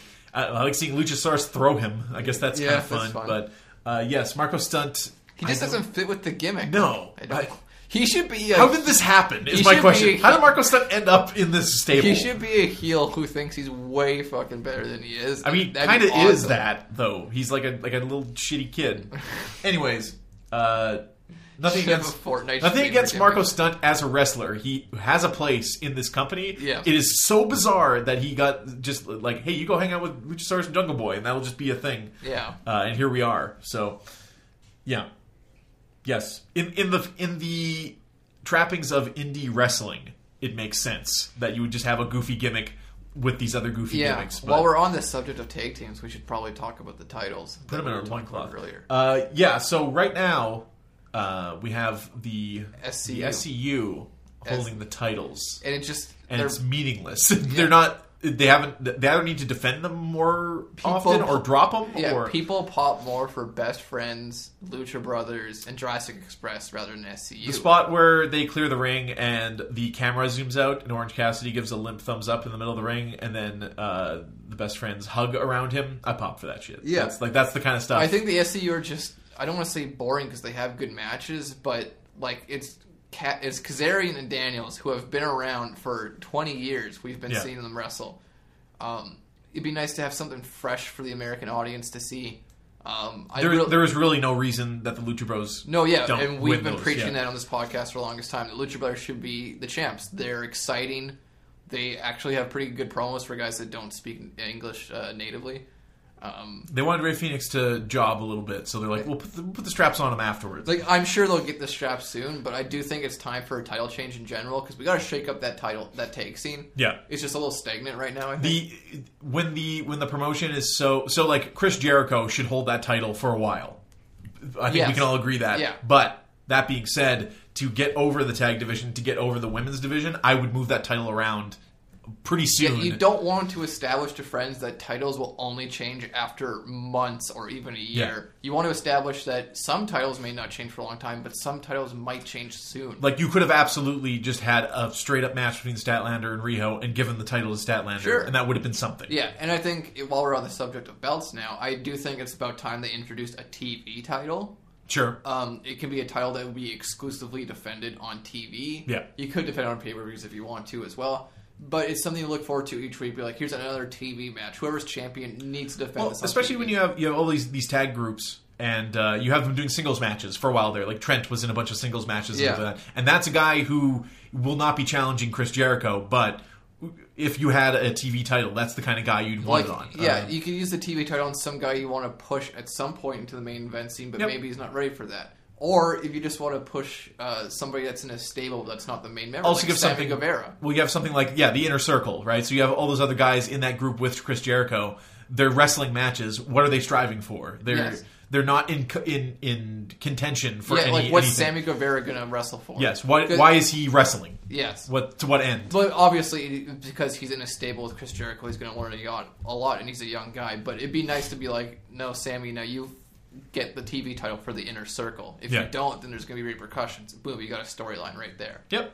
I, I like seeing Luchasaurus throw him. I guess that's Yeah, kind of fun. fun. But uh, yes, Marco Stunt. he just doesn't fit with the gimmick. No. I he should be. A, How did this happen? Is my question. How did Marco Stunt end up in this stable? He should be a heel who thinks he's way fucking better than he is. I mean, kind of is that though. He's like a like a little shitty kid. Anyways, uh, nothing against Fortnite nothing against Marko. Stunt as a wrestler. He has a place in this company. Yeah. it is so bizarre that he got just like, hey, you go hang out with Luchasaurus and Jungle Boy, and that'll just be a thing. Yeah. Uh, and here we are. So, yeah, yes. In in the in the trappings of indie wrestling, it makes sense that you would just have a goofy gimmick with these other goofy Yeah. gimmicks. While we're on the subject of tag teams, we should probably talk about the titles. Put them in our loincloth. earlier. Uh, yeah, so right now uh, we have the SCU. the SCU holding the titles, and it just and it's meaningless. They're not. They haven't. They either need to defend them more often or drop them. Yeah, or people pop more for Best Friends, Lucha Brothers, and Jurassic Express rather than SCU. the spot where they clear the ring and the camera zooms out, and Orange Cassidy gives a limp thumbs up in the middle of the ring, and then uh, the best friends hug around him. I pop for that shit. Yeah. that's, like that's the kind of stuff. I think the SCU are just I don't want to say boring because they have good matches, but like it's Ka- it's Kazarian and Daniels who have been around for 20 years. We've been Yeah. seeing them wrestle. Um, it'd be nice to have something fresh for the American audience to see. Um, I there, real- there is really no reason that the Lucha Bros. No, yeah, and we've been those, preaching yeah. that on this podcast for the longest time. The Lucha Brothers should be the champs. They're exciting. They actually have pretty good promos for guys that don't speak English uh, natively. Um, They wanted Rey Fenix to job a little bit, so they're like, "We'll put the, put the straps on him afterwards." like I'm sure they'll get the straps soon, but I do think it's time for a title change in general because we got to shake up that title that tag scene. yeah. It's just a little stagnant right now. I think. The when the when the promotion is so so like Chris Jericho should hold that title for a while. I think we can all agree that. Yeah. But that being said, to get over the tag division, to get over the women's division, I would move that title around pretty Yeah, soon. you don't want to establish to friends that titles will only change after months or even a year. You want to establish that some titles may not change for a long time, but some titles might change soon. like you could have absolutely just had a straight up match between Statlander and Riho and given the title to Statlander, Sure. and that would have been something. Yeah, and I think while we're on the subject of belts now, I do think it's about time they introduced a TV title. Sure. Um, it can be a title that would be exclusively defended on TV. Yeah. You could defend on pay per views if you want to as well. But it's something to look forward to each week. Be like, here's another TV match. Whoever's champion needs to defend Well, especially TV. when you have you have all these these tag groups and uh, you have them doing singles matches for a while there. Like Trent was in a bunch of singles matches, Yeah. and, that. and that's a guy who will not be challenging Chris Jericho. But if you had a TV title, that's the kind of guy you'd want like, it on. yeah, Uh, you could use the TV title on some guy you want to push at some point into the main event scene, but Yep. maybe he's not ready for that. Or if you just want to push uh, somebody that's in a stable that's not the main member, also like give Sammy something. Guevara. Well, you have something like yeah, the inner circle, right? So you have all those other guys in that group with Chris Jericho. They're wrestling matches. What are they striving for? They're Yes. they're not in in in contention for yeah, any. like what's anything. Sammy Guevara gonna wrestle for? Yes. Why, why is he wrestling? Yes. What to what end? But obviously, because he's in a stable with Chris Jericho, he's going to learn a lot, a lot, and he's a young guy. But it'd be nice to be like, no, Sammy, now you get the TV title for the inner circle. If Yeah. you don't, then there's going to be repercussions. Boom, you got a storyline right there. Yep.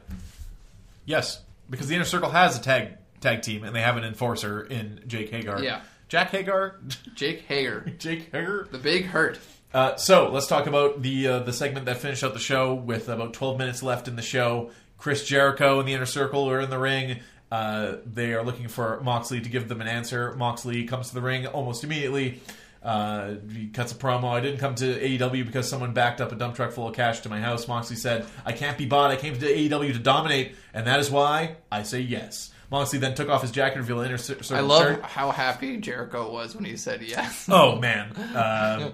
Yes, because the inner circle has a tag tag team, and they have an enforcer in Jake Hager. Yeah. Jack Hager. Jake Hager, Jake Hager, the big hurt. Uh, so let's talk about the uh, the segment that finished out the show with about 12 minutes left in the show. Chris Jericho and the Inner Circle are in the ring. Uh, they are looking for Moxley to give them an answer. Moxley comes to the ring almost immediately. Uh, he cuts a promo. I didn't come to AEW because someone backed up a dump truck full of cash to my house. Moxley said, I can't be bought. I came to AEW to dominate, and that is why I say yes. Moxley then took off his jacket and revealed an Inner Cir- Circle I love shirt. how happy Jericho was when he said yes. Oh man. Um,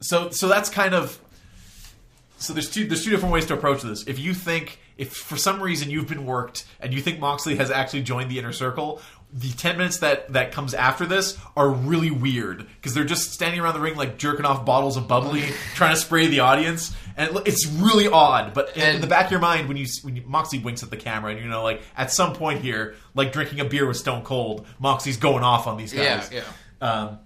so so that's kind of So there's two there's two different ways to approach this. If you think if for some reason you've been worked and you think Moxley has actually joined the inner circle, the 10 minutes that that comes after this are really weird because they're just standing around the ring like jerking off bottles of bubbly trying to spray the audience and it's really odd but in, And- the back of your mind when you when you, Moxley winks at the camera and you know like at some point here like drinking a beer with Stone Cold moxie's going off on these Yeah, guys yeah. um,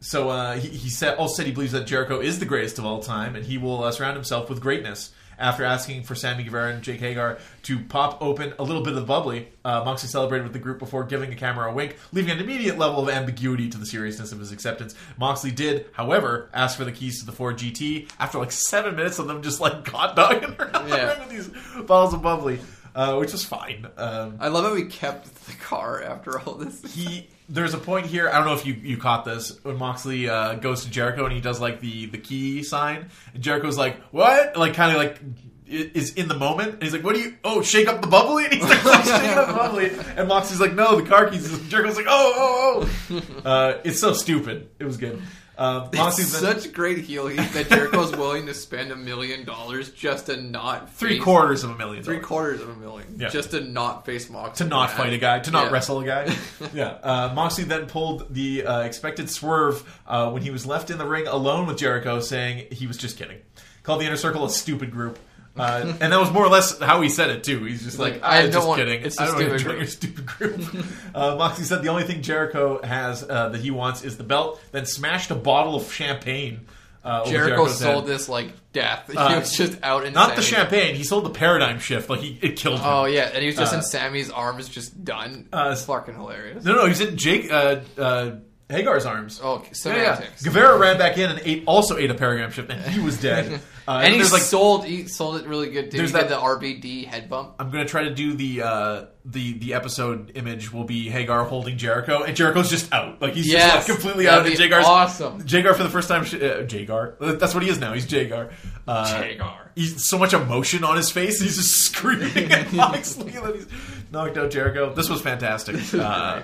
so uh, he, he said also said he believes that Jericho is the greatest of all time, and he will uh, surround himself with greatness. After asking for Sammy Guevara and Jake Hager to pop open a little bit of the bubbly, uh, Moxley celebrated with the group before giving the camera a wink, leaving an immediate level of ambiguity to the seriousness of his acceptance. Moxley did, however, ask for the keys to the Ford GT after like seven minutes of them just like hot dogging around Yeah. with these bottles of bubbly, uh, which was fine. Um, I love that we kept the car after all this. he there's a point here. I don't know if you, you caught this when Moxley uh, goes to Jericho and he does like the the key sign, and Jericho's like, "What?" Like kind of like is in the moment. And he's like, "What do you? Oh, shake up the bubbly." And he's like, shaking up the bubbly, and Moxley's like, "No, the car keys." Jericho's like, "Oh, oh, oh." Uh, it's so stupid. It was good. Um, Moxley's It's been such great heel heat that Jericho's willing to spend a million dollars just to not three face- quarters of a million, three dollars. quarters of a million, Yeah. just to not face Moxley, to not fight a guy, to not Yeah. wrestle a guy. yeah. Uh, Moxley then pulled the uh, expected swerve uh, when he was left in the ring alone with Jericho, saying he was just kidding. Called the Inner Circle a stupid group. Uh, and that was more or less how he said it too. He's just like, "I I am don't just want- kidding. it's a I don't stupid join group." your stupid group." uh, Moxley said the only thing Jericho has uh, that he wants is the belt. Then smashed a bottle of champagne. Uh, Jericho sold head. this like death. Uh, he was just out in Not the champagne. He sold the paradigm shift. Like he, it killed him. Oh yeah, and he was just Uh, in Sammy's arms, just done. uh, it's fucking hilarious. No, no, he's in Jake uh, uh, Hager's arms. Oh, Yeah, yeah. Guevara ran back in and ate, also ate a paradigm shift, and he was dead. Uh, and he there's like, sold he sold it really good. Too. There's He did that- the RBD head bump. I'm gonna try to do the uh, the the episode image will be Hager holding Jericho, and Jericho's just out, like he's Yes, just like completely that'd out. And be Jagar's awesome. Jagar for the first time. sh- Uh, Jagar, that's what he is now. He's Jagar. Uh, Jagar. He's so much emotion on his face. He's just screaming at Moxley that he's knocked out Jericho. This was fantastic. Uh,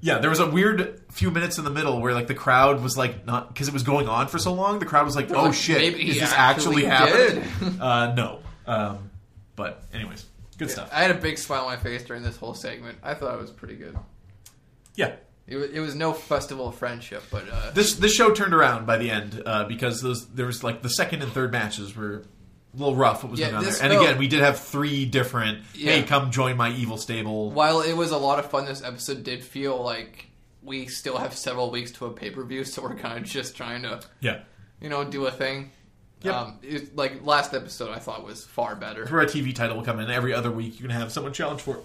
yeah, there was a weird few minutes in the middle where like the crowd was like not because it was going on for so long. The crowd was like, "Oh like, shit, maybe is this actually, actually happening?" uh, no, um, but anyways, good stuff. I had a big smile on my face during this whole segment. I thought it was pretty good. Yeah, It was, it was no festival of friendship, but uh, this this show turned around by the end uh, because those there was like the second and third matches were a little rough. What was Yeah, going on there? And felt- again, we did have three different. Hey, come join my evil stable. while it was a lot of fun, this episode did feel like we still have several weeks to a pay per view, so we're kind of just trying to Yeah, you know do a thing. Yep. Um, it, like last episode, I thought was far better. where a TV title will come in every other week. You can have someone challenge for it.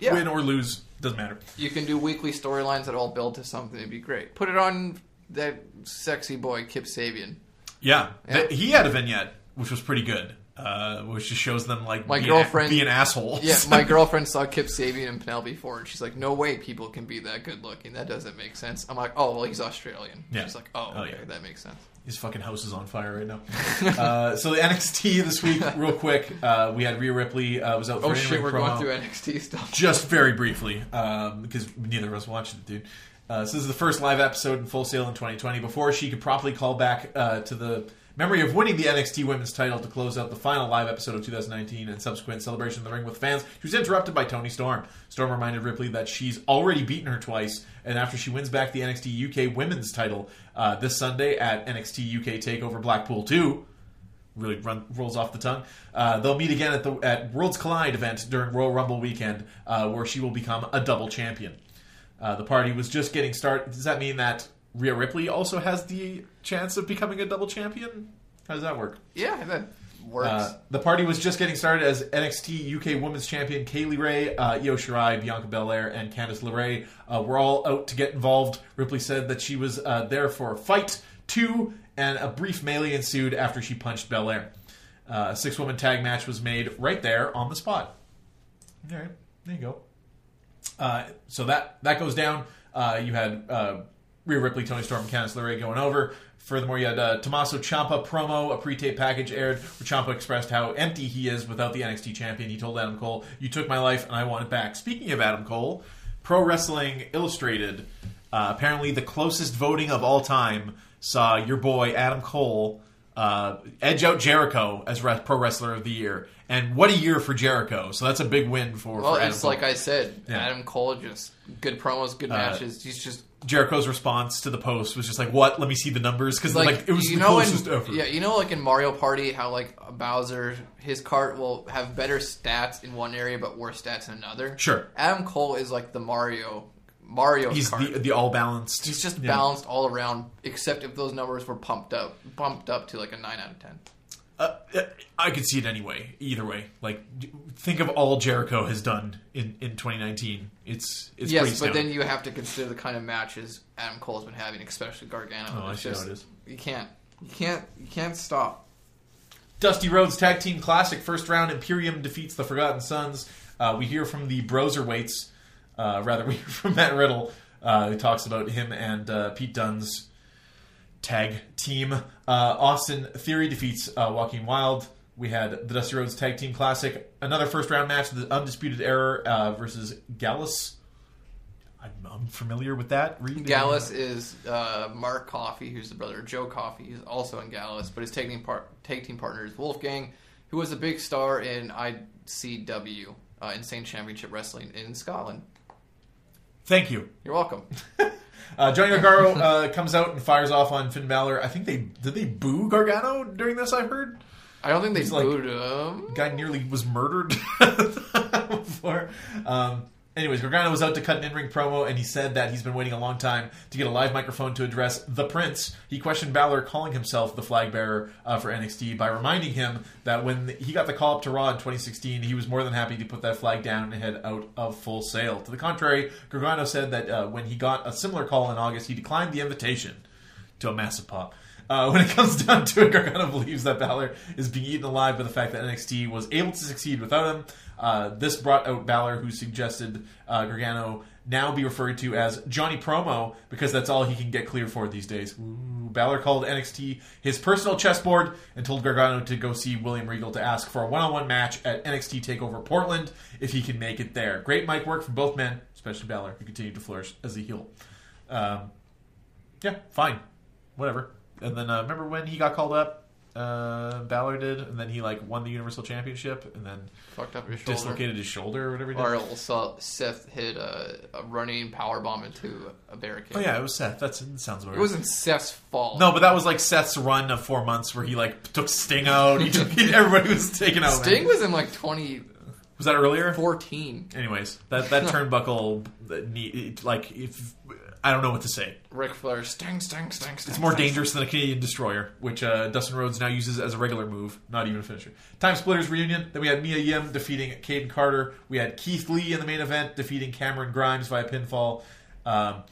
Yeah. Win or lose doesn't matter. You can do weekly storylines that all build to something. It'd be great. Put it on that sexy boy Kip Sabian. Yeah, Yeah. He had a vignette which was pretty good, uh, which just shows them like My being, girlfriend- being assholes. Yeah, my girlfriend saw Kip Sabian and Penelope Ford, and she's like, "No way, people can be that good looking. That doesn't make sense." I'm like, "Oh, well, he's Australian." Yeah. She's like, "Oh, Oh, okay, yeah. that makes sense." His fucking house is on fire right now. uh, so the NXT this week, real quick, uh, we had Rhea Ripley uh, was out for Oh an shit, we're promo. going through NXT stuff. just very briefly um, because neither of us watched it, dude. Uh, so this is the first live episode in Full Sail in 2020. Before she could properly call back uh, to the memory of winning the NXT Women's title to close out the final live episode of 2019 and subsequent celebration in the ring with fans, she was interrupted by Toni Storm. Storm reminded Ripley that she's already beaten her twice, and after she wins back the NXT UK Women's title uh, this Sunday at NXT UK Takeover Blackpool 2, really run, rolls off the tongue. Uh, they'll meet again at the at Worlds Collide event during Royal Rumble weekend, uh, where she will become a double champion. Uh, the party was just getting started. Does that mean that Rhea Ripley also has the chance of becoming a double champion? How does that work? Yeah, that works. Uh, the party was just getting started as NXT UK Women's Champion Kay Lee Ray, uh, Io Shirai, Bianca Belair, and Candice LeRae uh, were all out to get involved. Ripley said that she was uh, there for a fight, two, and a brief melee ensued after she punched Belair. Uh, a six-woman tag match was made right there on the spot. All right, there you go. Uh, so that that goes down. Uh, you had uh, Rhea Ripley, Toni Storm, and Candice LeRae going over. Furthermore, you had uh, Tommaso Ciampa promo, a pre-tape package aired where Ciampa expressed how empty he is without the NXT champion. He told Adam Cole, "You took my life, and I want it back." Speaking of Adam Cole, Pro Wrestling Illustrated, uh, apparently the closest voting of all time, saw your boy Adam Cole uh, edge out Jericho as pro wrestler of the year. And what a year for Jericho! So that's a big win for. Well, for Adam it's Cole. like I said, Yeah. Uh, Adam Cole just good promos, good matches. He's just Jericho's response to the post was just like, "What? Let me see the numbers," because like, like, it was you the know closest in, ever. Yeah, you know, like in Mario Party, how like Bowser, his cart will have better stats in one area but worse stats in another. Sure. Adam Cole is like the Mario Mario He's cart. the the all balanced. He's just yeah. balanced all around, except if those numbers were pumped up, bumped up to like a nine out of ten. Uh, I could see it anyway. Either way, like think of all Jericho has done in, in 2019. It's it's pretty yes, but then you have to consider the kind of matches Adam Cole's been having, especially Gargano. Oh, I It's see how it is. You can't, you can't, you can't stop. Dusty Rhodes Tag Team Classic first round. Imperium defeats the Forgotten Sons. Uh, we hear from the Broserweights. Uh, rather, we hear from Matt Riddle, uh, who talks about him and uh, Pete Dunne's tag team. Uh, Austin Theory defeats uh, Joaquin Wilde. We had the Dusty Rhodes Tag Team Classic. Another first round match: the Undisputed Era uh, versus Gallus. I'm unfamiliar with that. Reed? Gallus is uh, Mark Coffey, who's the brother of Joe Coffey. He's also in Gallus, but his tag team, par- tag team partner is Wolfgang, who was a big star in ICW, uh, Insane Championship Wrestling in Scotland. Thank you. You're welcome. Uh, Johnny Gargano uh, comes out and fires off on Finn Balor. I think they did they boo Gargano during this. I heard I don't think they He's like- booed him. guy nearly was murdered before. Um, anyways, Gargano was out to cut an in-ring promo, and he said that he's been waiting a long time to get a live microphone to address the Prince. He questioned Balor calling himself the flag bearer uh, for NXT by reminding him that when he got the call up to Raw in 2016, he was more than happy to put that flag down and head out of full sail. To the contrary, Gargano said that uh, when he got a similar call in August, he declined the invitation to a massive pop. Uh, when it comes down to it, Gargano believes that Balor is being eaten alive by the fact that NXT was able to succeed without him. Uh, this brought out Balor, who suggested uh, Gargano now be referred to as Johnny Promo because that's all he can get cleared for these days. Ooh. Balor called NXT his personal chessboard and told Gargano to go see William Regal to ask for a one-on-one match at NXT Takeover Portland if he can make it there. Great mic work from both men, especially Balor, who continued to flourish as a heel. Um, yeah, fine, whatever. And then uh, remember when he got called up? Uh, Balor did, and then he like won the Universal Championship, and then Fucked up your shoulder. dislocated his shoulder or whatever. He did. Or Seth hit a, a running power bomb into a barricade. oh yeah, it was Seth. That's that sounds about It wasn't Seth's fault. No, but that was like Seth's run of four months where he like took Sting out. He took everybody was taken out. Sting was in like twenty. was that earlier? Fourteen. Anyways, that that turnbuckle, knee, like if I don't know what to say. Ric Flair, Sting, Sting, Sting, Sting. It's more Sting. dangerous than a Canadian destroyer, which uh, Dustin Rhodes now uses as a regular move, not even a finisher. Time Splitters reunion. Then we had Mia Yim defeating Kayden Carter. We had Keith Lee in the main event defeating Cameron Grimes via pinfall. Um,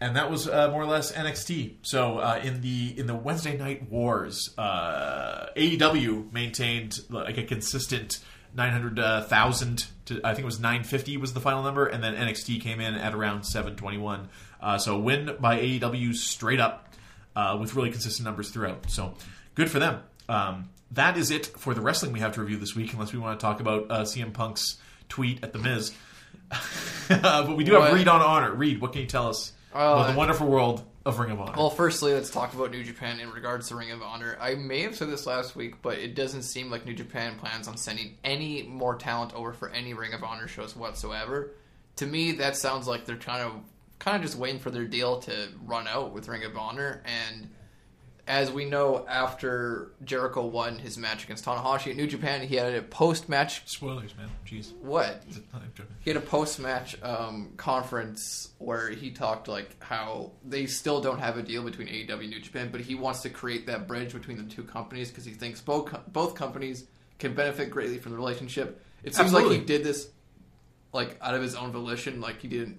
and that was uh, more or less NXT. So uh, in the in the Wednesday Night Wars, uh, AEW maintained like a consistent nine hundred thousand to I think it was nine fifty was the final number, and then NXT came in at around seven twenty one. Uh, so win by AEW straight up uh, with really consistent numbers throughout. So good for them. Um, that is it for the wrestling we have to review this week, unless we want to talk about uh, CM Punk's tweet at the Miz. but we do have What? Reed on honor. Reed, what can you tell us about the wonderful world of Ring of Honor? Well, firstly, let's talk about New Japan in regards to Ring of Honor. I may have said this last week, but it doesn't seem like New Japan plans on sending any more talent over for any Ring of Honor shows whatsoever. To me, that sounds like they're trying to kind of just waiting for their deal to run out with Ring of Honor. And as we know, after Jericho won his match against Tanahashi at New Japan, he had a post-match. Spoilers, man. Jeez. What? He had a post-match um, conference where he talked like how they still don't have a deal between AEW and New Japan, but he wants to create that bridge between the two companies because he thinks both both companies can benefit greatly from the relationship. It seems like he did this like out of his own volition, like he didn't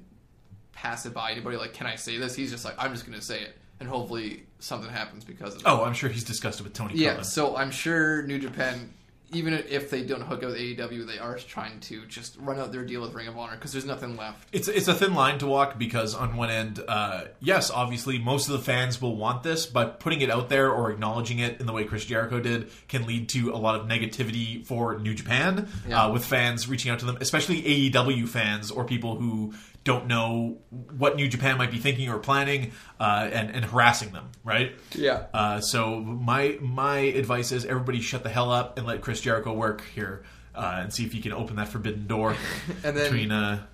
pass it by anybody. Like, can I say this? He's just like, I'm just going to say it, and hopefully something happens because of it. Oh, I'm sure he's disgusted with Tony Yeah, Khan. so I'm sure New Japan, even if they don't hook up with AEW, they are trying to just run out their deal with Ring of Honor because there's nothing left. It's it's a thin line to walk because on one end, uh, yes, obviously most of the fans will want this, but putting it out there or acknowledging it in the way Chris Jericho did can lead to a lot of negativity for New Japan, Yeah. uh, with fans reaching out to them, especially AEW fans or people who don't know what New Japan might be thinking or planning, uh, and and harassing them, right? Yeah. Uh, so my my advice is everybody shut the hell up and let Chris Jericho work here, uh, and see if he can open that forbidden door And then- between. Uh,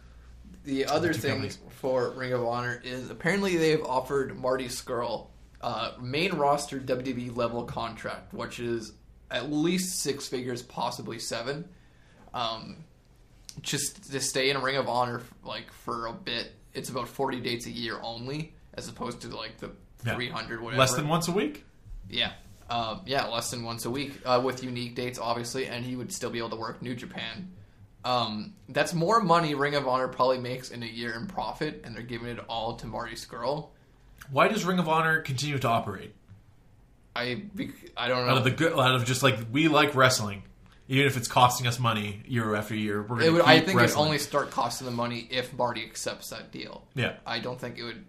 The other two thing companies. for Ring of Honor is apparently they've offered Marty Scurll uh, main roster WWE level contract, which is at least six figures, possibly seven. Um, just to stay in Ring of Honor like for a bit, it's about forty dates a year only, as opposed to like the Yeah. three hundred whatever. less than once a week. Yeah. Um, yeah, less than once a week uh, with unique dates, obviously, and he would still be able to work New Japan. Um, that's more money Ring of Honor probably makes in a year in profit, and they're giving it all to Marty Scurll. Why does Ring of Honor continue to operate? I I don't know. Out of the good, out of just like we like wrestling, even if it's costing us money year after year. We're gonna it would, I think it wrestling. would only start costing the money if Marty accepts that deal. Yeah. I don't think it would.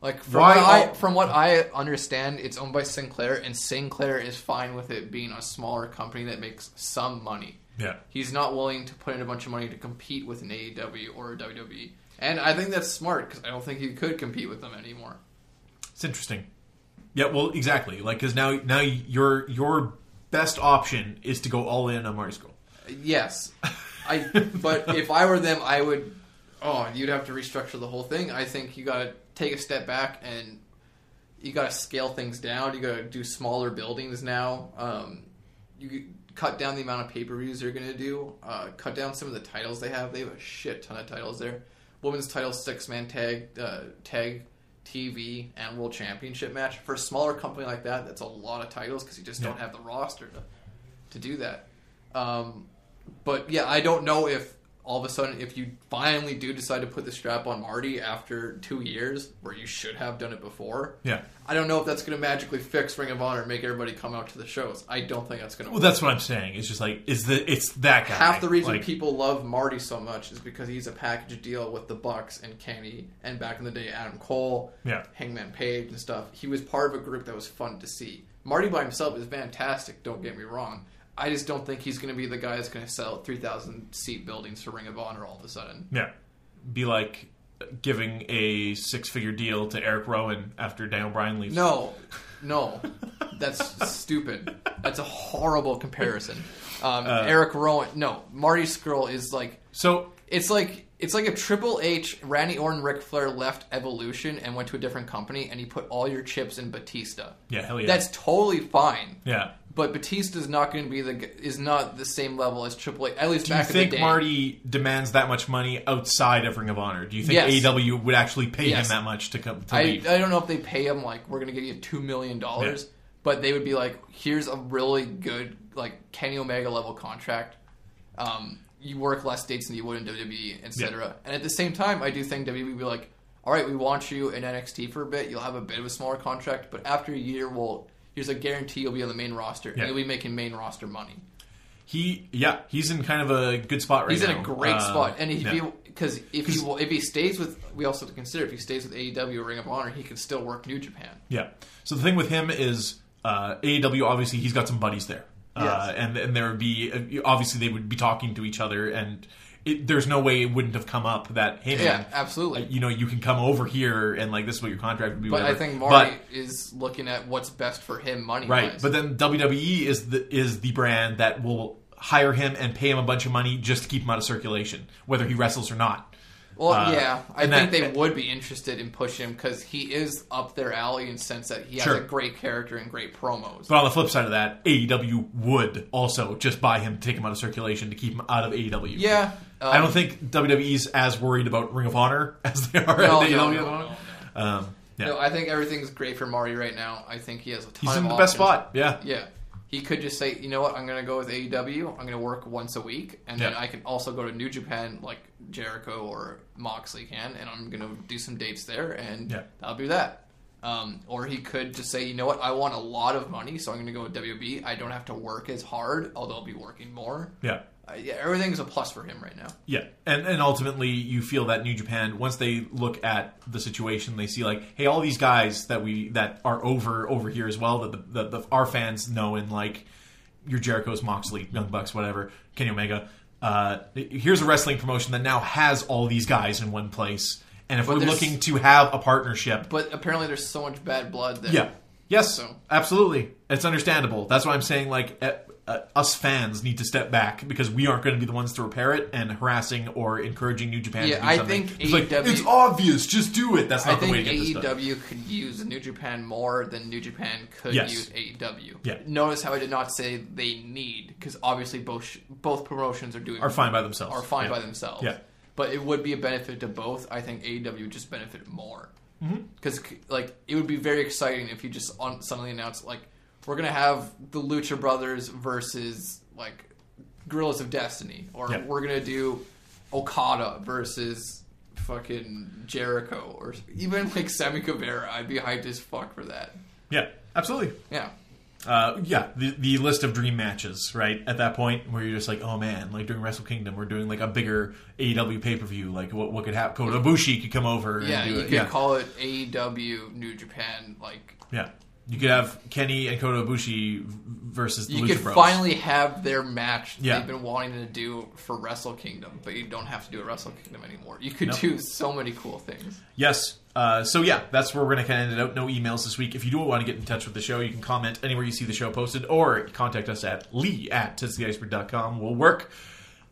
Like from Why what I from what I understand, it's owned by Sinclair, and Sinclair is fine with it being a smaller company that makes some money. yeah. He's not willing to put in a bunch of money to compete with an AEW or a WWE. And I think that's smart because I don't think he could compete with them anymore. It's interesting. Yeah, well, exactly. Like, because now, now your your best option is to go all in on Marty Scurll. Yes, I. But if I were them, I would. Oh, you'd have to restructure the whole thing. I think you got to take a step back and you got to scale things down. You got to do smaller buildings now. Um, you cut down the amount of pay per views they're going to do. Uh, cut down some of the titles they have. They have a shit ton of titles there. Women's title, six man tag, uh, tag, TV, and world championship match for a smaller company like that. That's a lot of titles because you just don't have the roster to to do that. Um, but yeah, I don't know if all of a sudden, if you finally do decide to put the strap on Marty after two years, where you should have done it before, Yeah. I don't know if that's going to magically fix Ring of Honor and make everybody come out to the shows. I don't think that's going to. Well, that's what I'm saying. It's just like is the it's that guy. Half the reason Like, people love Marty so much is because he's a package deal with the Bucks and Kenny, and back in the day, Adam Cole, Yeah. Hangman Page, and stuff. He was part of a group that was fun to see. Marty by himself is fantastic. Don't get me wrong. I just don't think he's going to be the guy that's going to sell three thousand seat buildings for Ring of Honor all of a sudden. Yeah. Be like giving a six figure deal to Eric Rowan after Daniel Bryan leaves. No, no, that's stupid. That's a horrible comparison. Um, Uh, Eric Rowan, no, Marty Scurll is like So It's like it's like if Triple H, Randy Orton, Ric Flair left Evolution and went to a different company, and he put all your chips in Batista. yeah, hell yeah. That's totally fine. yeah. But Batista is not going to be the is not the same level as Triple H. At least Do you back in think the day. Marty demands that much money outside of Ring of Honor? Do you think Yes. AEW would actually pay Yes. him that much to come to I, leave? I don't know if they pay him like we're going to give you two million dollars, Yeah. but they would be like, here's a really good like Kenny Omega level contract. Um, you work less dates than you would in WWE, etc. And at the same time, I do think WWE would be like, all right, we want you in NXT for a bit. You'll have a bit of a smaller contract, but after a year, we'll here's a guarantee you'll be on the main roster, Yeah. and you'll be making main roster money. He, yeah, he's in kind of a good spot right He's now. He's in a great Uh, spot, and if yeah. because if he if he stays with, we also have to consider if he stays with AEW or Ring of Honor, he can still work New Japan. Yeah. So the thing with him is uh, AEW. Obviously, he's got some buddies there, uh, and and there would be uh, obviously they would be talking to each other, and it, there's no way it wouldn't have come up that hey man, Yeah, absolutely. you know you can come over here and like this is what your contract would be. But I think Marty But- is looking at what's best for him money right, but then WWE is the is the brand that will hire him and pay him a bunch of money just to keep him out of circulation, whether he wrestles or not. well, uh, yeah, I think that- they would be interested in pushing him because he is up their alley in the sense that he has Sure. a great character and great promos. But on the flip side of that, AEW would also just buy him, take him out of circulation to keep him out of AEW. yeah, um, I don't think WWE's as worried about Ring of Honor as they are No, at no, AEW. no, no, Um, yeah. No, I think everything's great for Marty right now. I think he has a ton He's of in the best spot. Yeah. Yeah. He could just say, you know what, I'm going to go with AEW. I'm going to work once a week. And then I can also go to New Japan like Jericho or Moxley can. And I'm going to do some dates there. And Yeah. that'll be that. Um, or he could just say, you know what, I want a lot of money. So I'm going to go with WB. I don't have to work as hard, although I'll be working more. Yeah. Uh, yeah, everything's a plus for him right now. Yeah. And and ultimately you feel that New Japan, once they look at the situation, they see like, hey, all these guys that we that are over over here as well, that the, the, the our fans know and like your Jericho's, Moxley, Young Bucks, whatever, Kenny Omega, uh, here's a wrestling promotion that now has all these guys in one place, and if But we're looking to have a partnership, But apparently, there's so much bad blood there. yeah, yes, So- absolutely, it's understandable. That's why I'm saying like. Uh, us fans need to step back because we aren't going to be the ones to repair it and harassing or encouraging New Japan. Yeah, to do I something. think it's like it's obvious, just do it. That's I not the think way to get this done. AEW could use New Japan more than New Japan could Yes. use AEW. Yeah. Notice how I did not say they need because obviously both both promotions are doing Are fine by themselves. are fine Yeah. by themselves. Yeah. But it would be a benefit to both. I think AEW would just benefit more Mm-hmm. because like it would be very exciting if you just on, suddenly announced like we're gonna have the Lucha Brothers versus like Guerrillas of Destiny, or Yeah. we're gonna do Okada versus fucking Jericho, or even like Sammy Guevara. I'd be hyped as fuck for that. Yeah, absolutely. Yeah. Uh, yeah, the, the list of dream matches, right? At that point, where you're just like, oh man, like during Wrestle Kingdom, we're doing like a bigger AEW pay per view. Like, what what could happen? Kota Ibushi could come over. Yeah, and do you it. could yeah. call it AEW New Japan. Like yeah. You could have Kenny and Kota Ibushi versus the you Lucha could Bros. finally have their match Yeah. they've been wanting to do for Wrestle Kingdom, but you don't have to do a Wrestle Kingdom anymore. You could Nope. do so many cool things. Yes. Uh, so yeah, that's where we're going to kind of end it out. No emails this week. If you do want to get in touch with the show, you can comment anywhere you see the show posted, or contact us at lee at titstheiceberg.com. We'll work.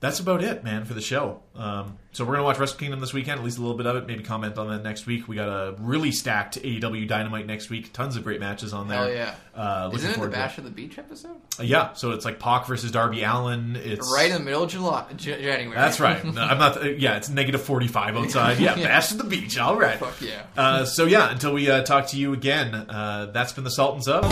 That's about it, man, for the show. Um, so we're going to watch Wrestle Kingdom this weekend, at least a little bit of it. Maybe comment on that next week. We got a really stacked AEW Dynamite next week. Tons of great matches on there. Hell yeah! Uh, looking Isn't it the forward Bash of the Beach episode? Uh, yeah, so it's like Pac versus Darby Allin. It's Right in the middle of July, J- January. That's right. No, I'm not. uh, Yeah, it's negative 45 outside. Yeah, Yeah. bash of the beach. All right. Fuck yeah. Uh, so yeah, until we uh, talk to you again, uh, that's been the Sultans of.